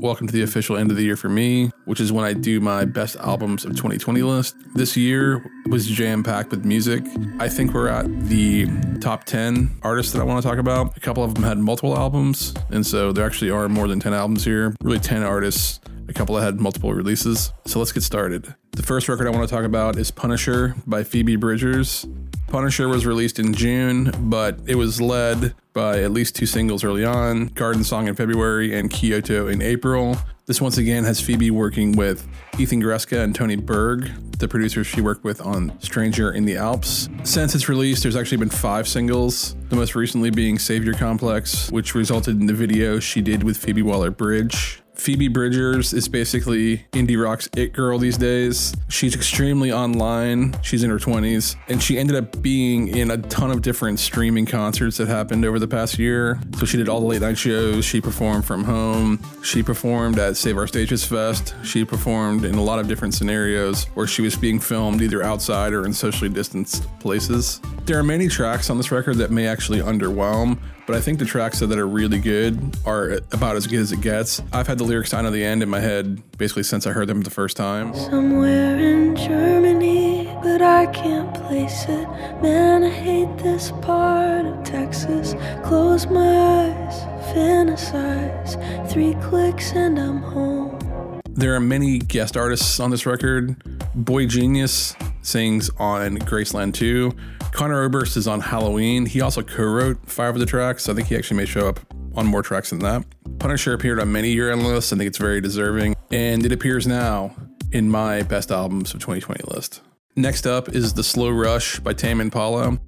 Welcome to the official end of the year for me, which is when I do my best albums of 2020 list. This year was jam packed with music. I think we're at the top 10 artists that I want to talk about. A couple of them had multiple albums, and so there actually are more than 10 albums here. Really, 10 artists. A couple that had multiple releases. So let's get started. The first record I want to talk about is Punisher by Phoebe Bridgers. Punisher was released in June, but it was led by at least two singles early on Garden Song in February and Kyoto in April. This once again has Phoebe working with Ethan Gruska and Tony Berg, the producers she worked with on Stranger in the Alps. Since its release, there's actually been five singles, the most recently being Savior Complex, which resulted in the video she did with Phoebe Waller Bridge. Phoebe Bridgers is basically indie rock's it girl these days. She's extremely online. She's in her 20s, and she ended up being in a ton of different streaming concerts that happened over the past year. So she did all the late night shows. She performed from home. She performed at Save Our Stages Fest. She performed in a lot of different scenarios where she was being filmed either outside or in socially distanced places. There are many tracks on this record that may actually underwhelm, but I think the tracks that are really good are about as good as it gets. I've had the lyrics down to the end in my head basically since I heard them the first time. Somewhere in Germany, but I can't place it. Man, I hate this part of Texas. Close my eyes, fantasize. Three clicks and I'm home. There are many guest artists on this record. Boy Genius sings on Graceland 2. Conor Oberst is on Halloween. He also co wrote five of the tracks. I think he actually may show up on more tracks than that. Punisher appeared on many year end lists. I think it's very deserving. And it appears now in my best albums of 2020 list. Next up is The Slow Rush by Tame Impala.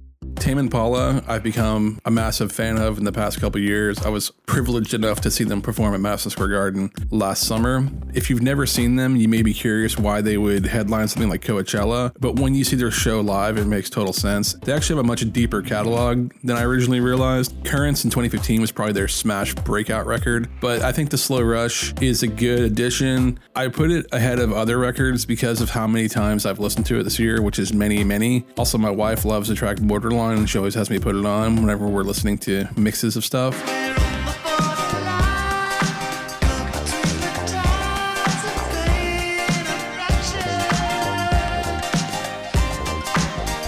Tame Impala, I've become a massive fan of in the past couple years. I was privileged enough to see them perform at Madison Square Garden last summer. If you've never seen them, you may be curious why they would headline something like Coachella, but when you see their show live, it makes total sense. They actually have a much deeper catalog than I originally realized. Currents in 2015 was probably their smash breakout record, but I think The Slow Rush is a good addition. I put it ahead of other records because of how many times I've listened to it this year, which is many, many. Also, my wife loves the track Borderline and she always has me put it on whenever we're listening to mixes of stuff.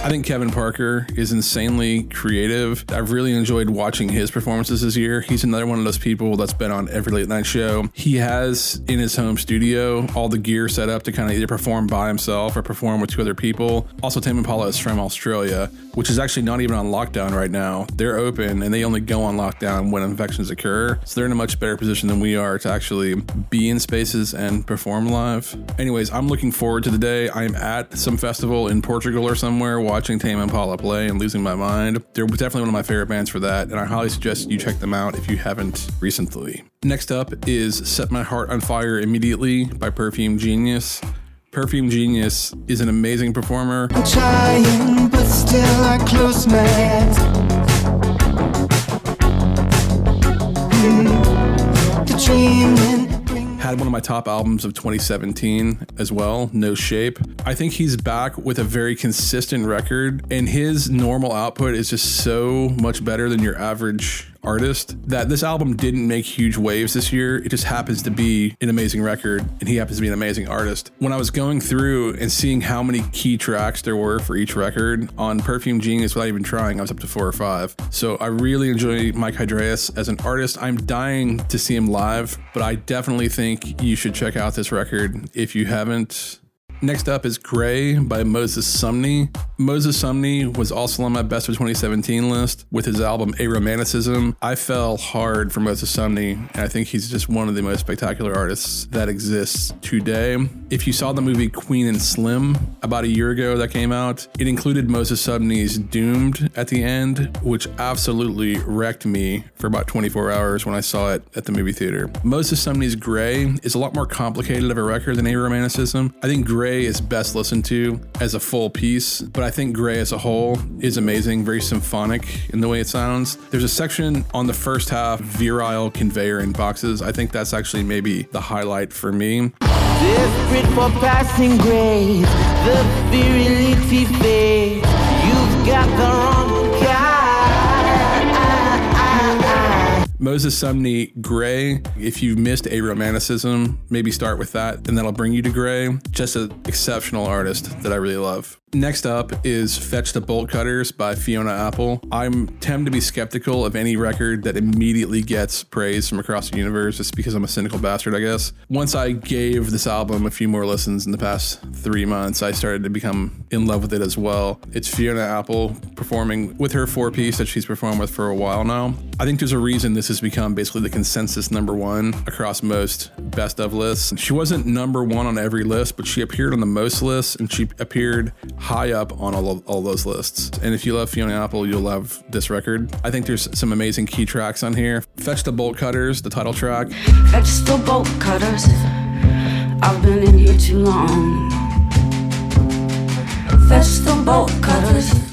I think Kevin Parker is insanely creative. I've really enjoyed watching his performances this year. He's another one of those people that's been on every late night show. He has in his home studio all the gear set up to kind of either perform by himself or perform with two other people. Also, Tame Impala is from Australia, which is actually not even on lockdown right now. They're open and they only go on lockdown when infections occur. So they're in a much better position than we are to actually be in spaces and perform live. Anyways, I'm looking forward to the day I'm at some festival in Portugal or somewhere watching Tame Impala play and losing my mind. They're definitely one of my favorite bands for that, and I highly suggest you check them out if you haven't recently. Next up is Set My Heart on Fire Immediately by Perfume Genius. Perfume Genius is an amazing performer. I'm trying, but still I close my eyes. Mm. The dreaming had one of my top albums of 2017 as well, No Shape. I think he's back with a very consistent record, and his normal output is just so much better than your average artist that this album didn't make huge waves this year. It just happens to be an amazing record and he happens to be an amazing artist. When I was going through and seeing how many key tracks there were for each record on Perfume Genius without even trying, I was up to four or five. So I really enjoy Mike Hadreas as an artist. I'm dying to see him live, but I definitely think you should check out this record if you haven't. Next up is Gray by Moses Sumney. Moses Sumney was also on my best of 2017 list with his album Aromanticism. I fell hard for Moses Sumney, and I think he's just one of the most spectacular artists that exists today. If you saw the movie Queen and Slim about a year ago that came out, it included Moses Sumney's Doomed at the end, which absolutely wrecked me for about 24 hours when I saw it at the movie theater. Moses Sumney's Gray is a lot more complicated of a record than Aromanticism. I think Gray is best listened to as a full piece, but I think Gray as a whole is amazing, very symphonic in the way it sounds. There's a section on the first half, virile conveyor in boxes. I think that's actually maybe the highlight for me. Desperate for passing the virility fades. You've got the wrong Moses Sumney, Gray. If you've missed Aromanticism, maybe start with that, and that'll bring you to Gray. Just an exceptional artist that I really love. Next up is Fetch the Bolt Cutters by Fiona Apple. I'm tend to be skeptical of any record that immediately gets praise from across the universe just because I'm a cynical bastard, I guess. Once I gave this album a few more listens in the past three months, I started to become in love with it as well. It's Fiona Apple performing with her four piece that she's performed with for a while now. I think there's a reason this has become basically the consensus number one across most best of lists. She wasn't number one on every list, but she appeared on the most lists and she appeared high up on all, of, all those lists. And if you love Fiona Apple, you'll love this record. I think there's some amazing key tracks on here. Fetch the Bolt Cutters, the title track. Fetch the bolt cutters. I've been in here too long. Fetch the bolt cutters.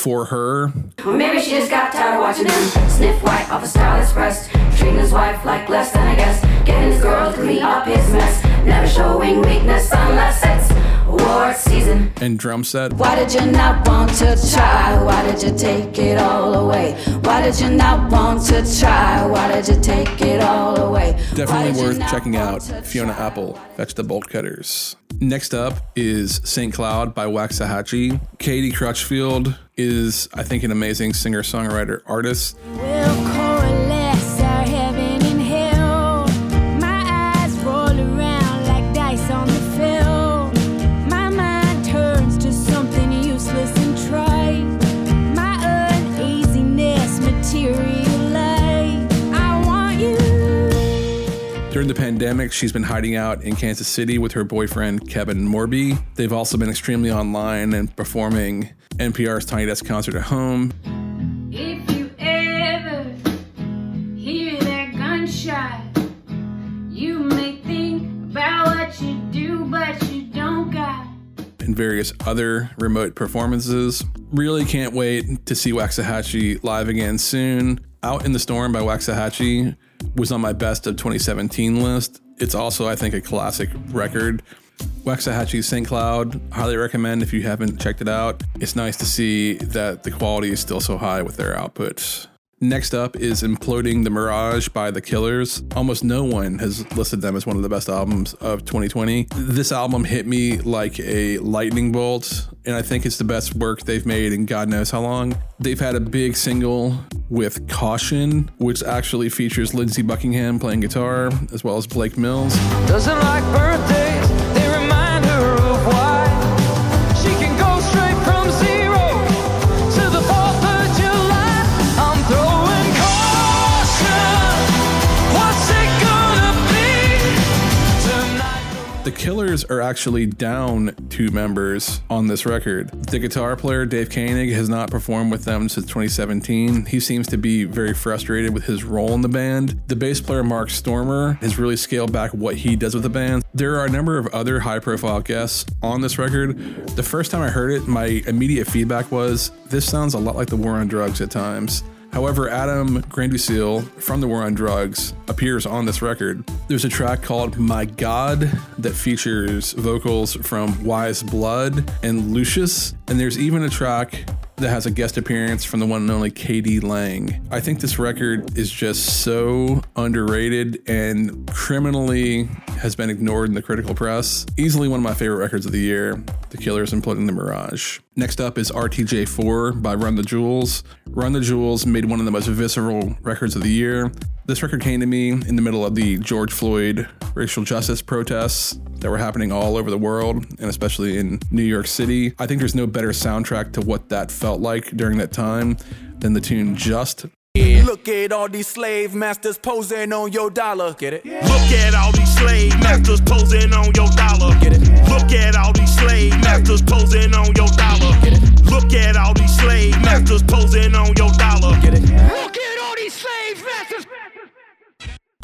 For her, Or maybe she just got tired of watching him sniff white off a stylist breast. Treating his wife like less than a guest. Getting his girl to clean up his mess. Never showing weakness unless it's award season. and drum set. Why did you not want to try? Why did you take it all away? Why did you not want to try? Why did you take it all away? Definitely worth checking out Fiona? Apple, Fetch the Bolt Cutters. Next up is St. Cloud by Waxahatchee. Katie Crutchfield is, I think, an amazing singer songwriter artist. Pandemic, she's been hiding out in Kansas City with her boyfriend, Kevin Morby. They've also been extremely online and performing NPR's Tiny Desk concert at home. If you ever hear that gunshot, you may think about what you do, but you don't got. and various other remote performances. Really can't wait to see Waxahatchee live again soon. Out in the Storm by Waxahatchee was on my best of 2017 list. It's also, I think, a classic record. Waxahatchee St. Cloud, highly recommend if you haven't checked it out. It's nice to see that the quality is still so high with their output. Next up is Imploding the Mirage by The Killers. Almost no one has listed them as one of the best albums of 2020. This album hit me like a lightning bolt, and I think it's the best work they've made in God knows how long. They've had a big single with Caution, which actually features Lindsey Buckingham playing guitar, as well as Blake Mills. Doesn't like birthdays, Are actually down two members on this record. The guitar player Dave Keuning has not performed with them since 2017. He seems to be very frustrated with his role in the band. The bass player Mark Stoermer has really scaled back what he does with the band. There are a number of other high profile guests on this record. The first time I heard it, my immediate feedback was this sounds a lot like the War on Drugs at times. However, Adam Granduciel from the War on Drugs appears on this record. There's a track called My God that features vocals from Weyes Blood and Lucius, and there's even a track that has a guest appearance from the one and only KD Lang. I think this record is just so underrated and criminally has been ignored in the critical press. Easily one of my favorite records of the year. The Killers Imploding the Mirage. Next up is RTJ4 by Run the Jewels. Run the Jewels made one of the most visceral records of the year. This record came to me in the middle of the George Floyd racial justice protests that were happening all over the world, and especially in New York City. I think there's no better soundtrack to what that felt like during that time than the tune Just Look at all these slave masters posing on your dollar. Get it? Look at all these slave masters posing on your dollar. Get it? Look at all these slave masters posing on your dollar. Look at all these slave masters posing on your dollar. Get it?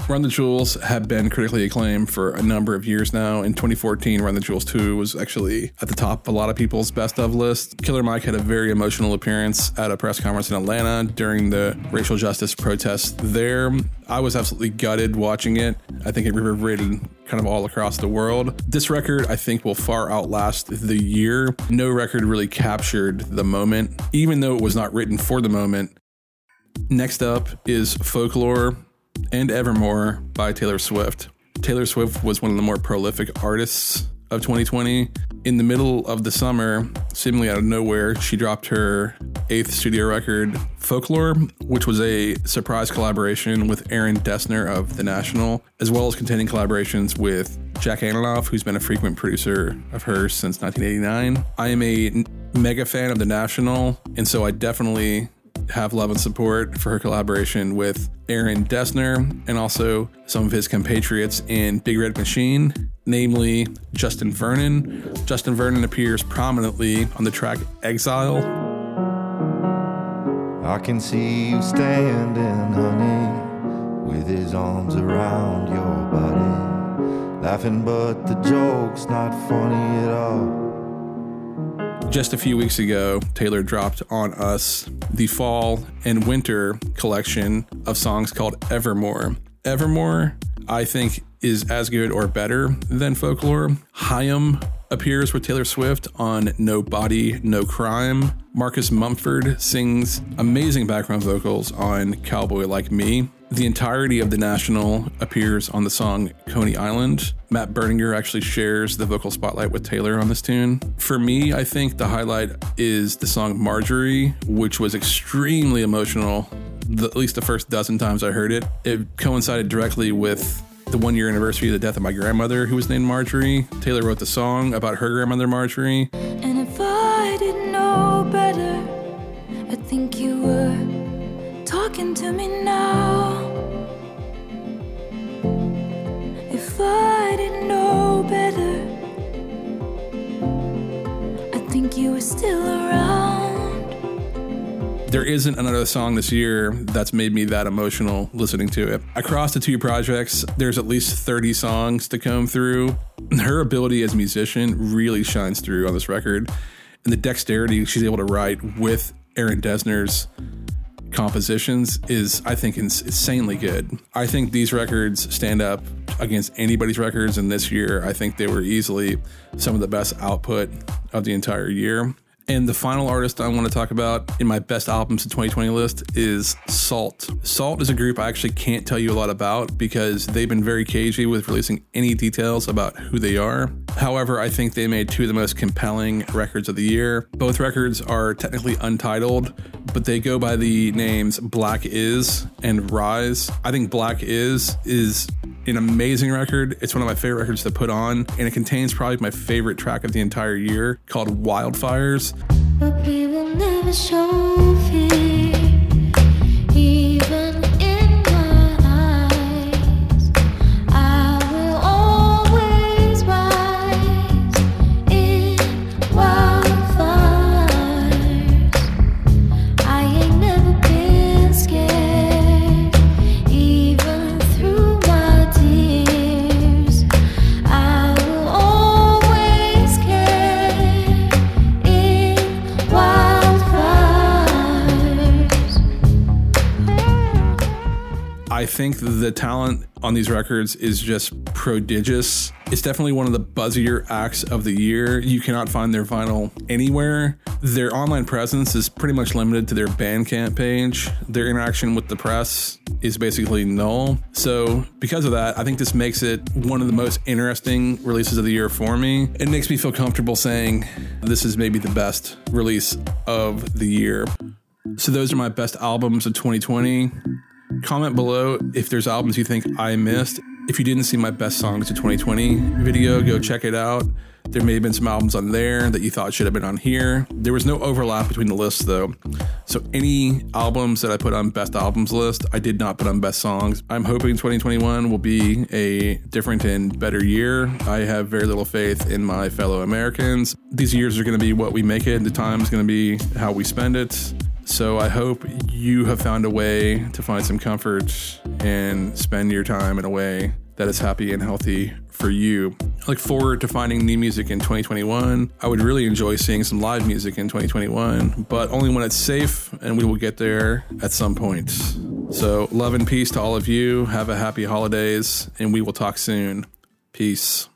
Run the Jewels have been critically acclaimed for a number of years now. In 2014, Run the Jewels 2 was actually at the top of a lot of people's best of list. Killer Mike had a very emotional appearance at a press conference in Atlanta during the racial justice protests there. I was absolutely gutted watching it. I think it reverberated kind of all across the world. This record, I think, will far outlast the year. No record really captured the moment, even though it was not written for the moment. Next up is Folklore and Evermore by Taylor Swift. Taylor Swift was one of the more prolific artists of 2020. In the middle of the summer, seemingly out of nowhere, she dropped her eighth studio record, Folklore, which was a surprise collaboration with Aaron Dessner of The National, as well as containing collaborations with Jack Antonoff, who's been a frequent producer of hers since 1989. I am a mega fan of The National, and so I definitely have love and support for her collaboration with Aaron Dessner and also some of his compatriots in Big Red Machine, namely Justin Vernon. Justin Vernon appears prominently on the track Exile. I can see you standing, honey, with his arms around your body, laughing, but the joke's not funny at all. Just a few weeks ago, Taylor dropped on us the fall and winter collection of songs called Evermore. Evermore, I think, is as good or better than Folklore. HAIM appears with Taylor Swift on No Body, No Crime. Marcus Mumford sings amazing background vocals on Cowboy Like Me. The entirety of The National appears on the song Coney Island. Matt Berninger actually shares the vocal spotlight with Taylor on this tune. For me, I think the highlight is the song Marjorie, which was extremely emotional, the, at least the first dozen times I heard it. It coincided directly with the one year anniversary of the death of my grandmother, who was named Marjorie. Taylor wrote the song about her grandmother, Marjorie. And if I didn't know better, I think you were talking to me now. If I didn't know better, I think you were still around. There isn't another song this year that's made me that emotional listening to it. Across the two projects, there's at least 30 songs to comb through. Her ability as a musician really shines through on this record, and the dexterity she's able to write with Aaron Dessner's compositions is, I think, insanely good. I think these records stand up against anybody's records, and this year, I think they were easily some of the best output of the entire year. And the final artist I want to talk about in my best albums of 2020 list is SAULT. SAULT is a group I actually can't tell you a lot about because they've been very cagey with releasing any details about who they are. However, I think they made two of the most compelling records of the year. Both records are technically untitled, but they go by the names Black Is and Rise. I think Black Is is an amazing record. It's one of my favorite records to put on, and it contains probably my favorite track of the entire year called Wildfires. I think the talent on these records is just prodigious. It's definitely one of the buzzier acts of the year. You cannot find their vinyl anywhere. Their online presence is pretty much limited to their Bandcamp page. Their interaction with the press is basically null. So, because of that, I think this makes it one of the most interesting releases of the year for me. It makes me feel comfortable saying this is maybe the best release of the year. So, those are my best albums of 2020. Comment below if there's albums you think I missed. If you didn't see my best songs of 2020 video, go check it out. There may have been some albums on there that you thought should have been on here. There was no overlap between the lists though. So any albums that I put on best albums list, I did not put on best songs. I'm hoping 2021 will be a different and better year. I have very little faith in my fellow Americans. These years are going to be what we make it. The time is going to be how we spend it. So I hope you have found a way to find some comfort and spend your time in a way that is happy and healthy for you. I look forward to finding new music in 2021. I would really enjoy seeing some live music in 2021, but only when it's safe, and we will get there at some point. So, love and peace to all of you. Have a happy holidays, and we will talk soon. Peace.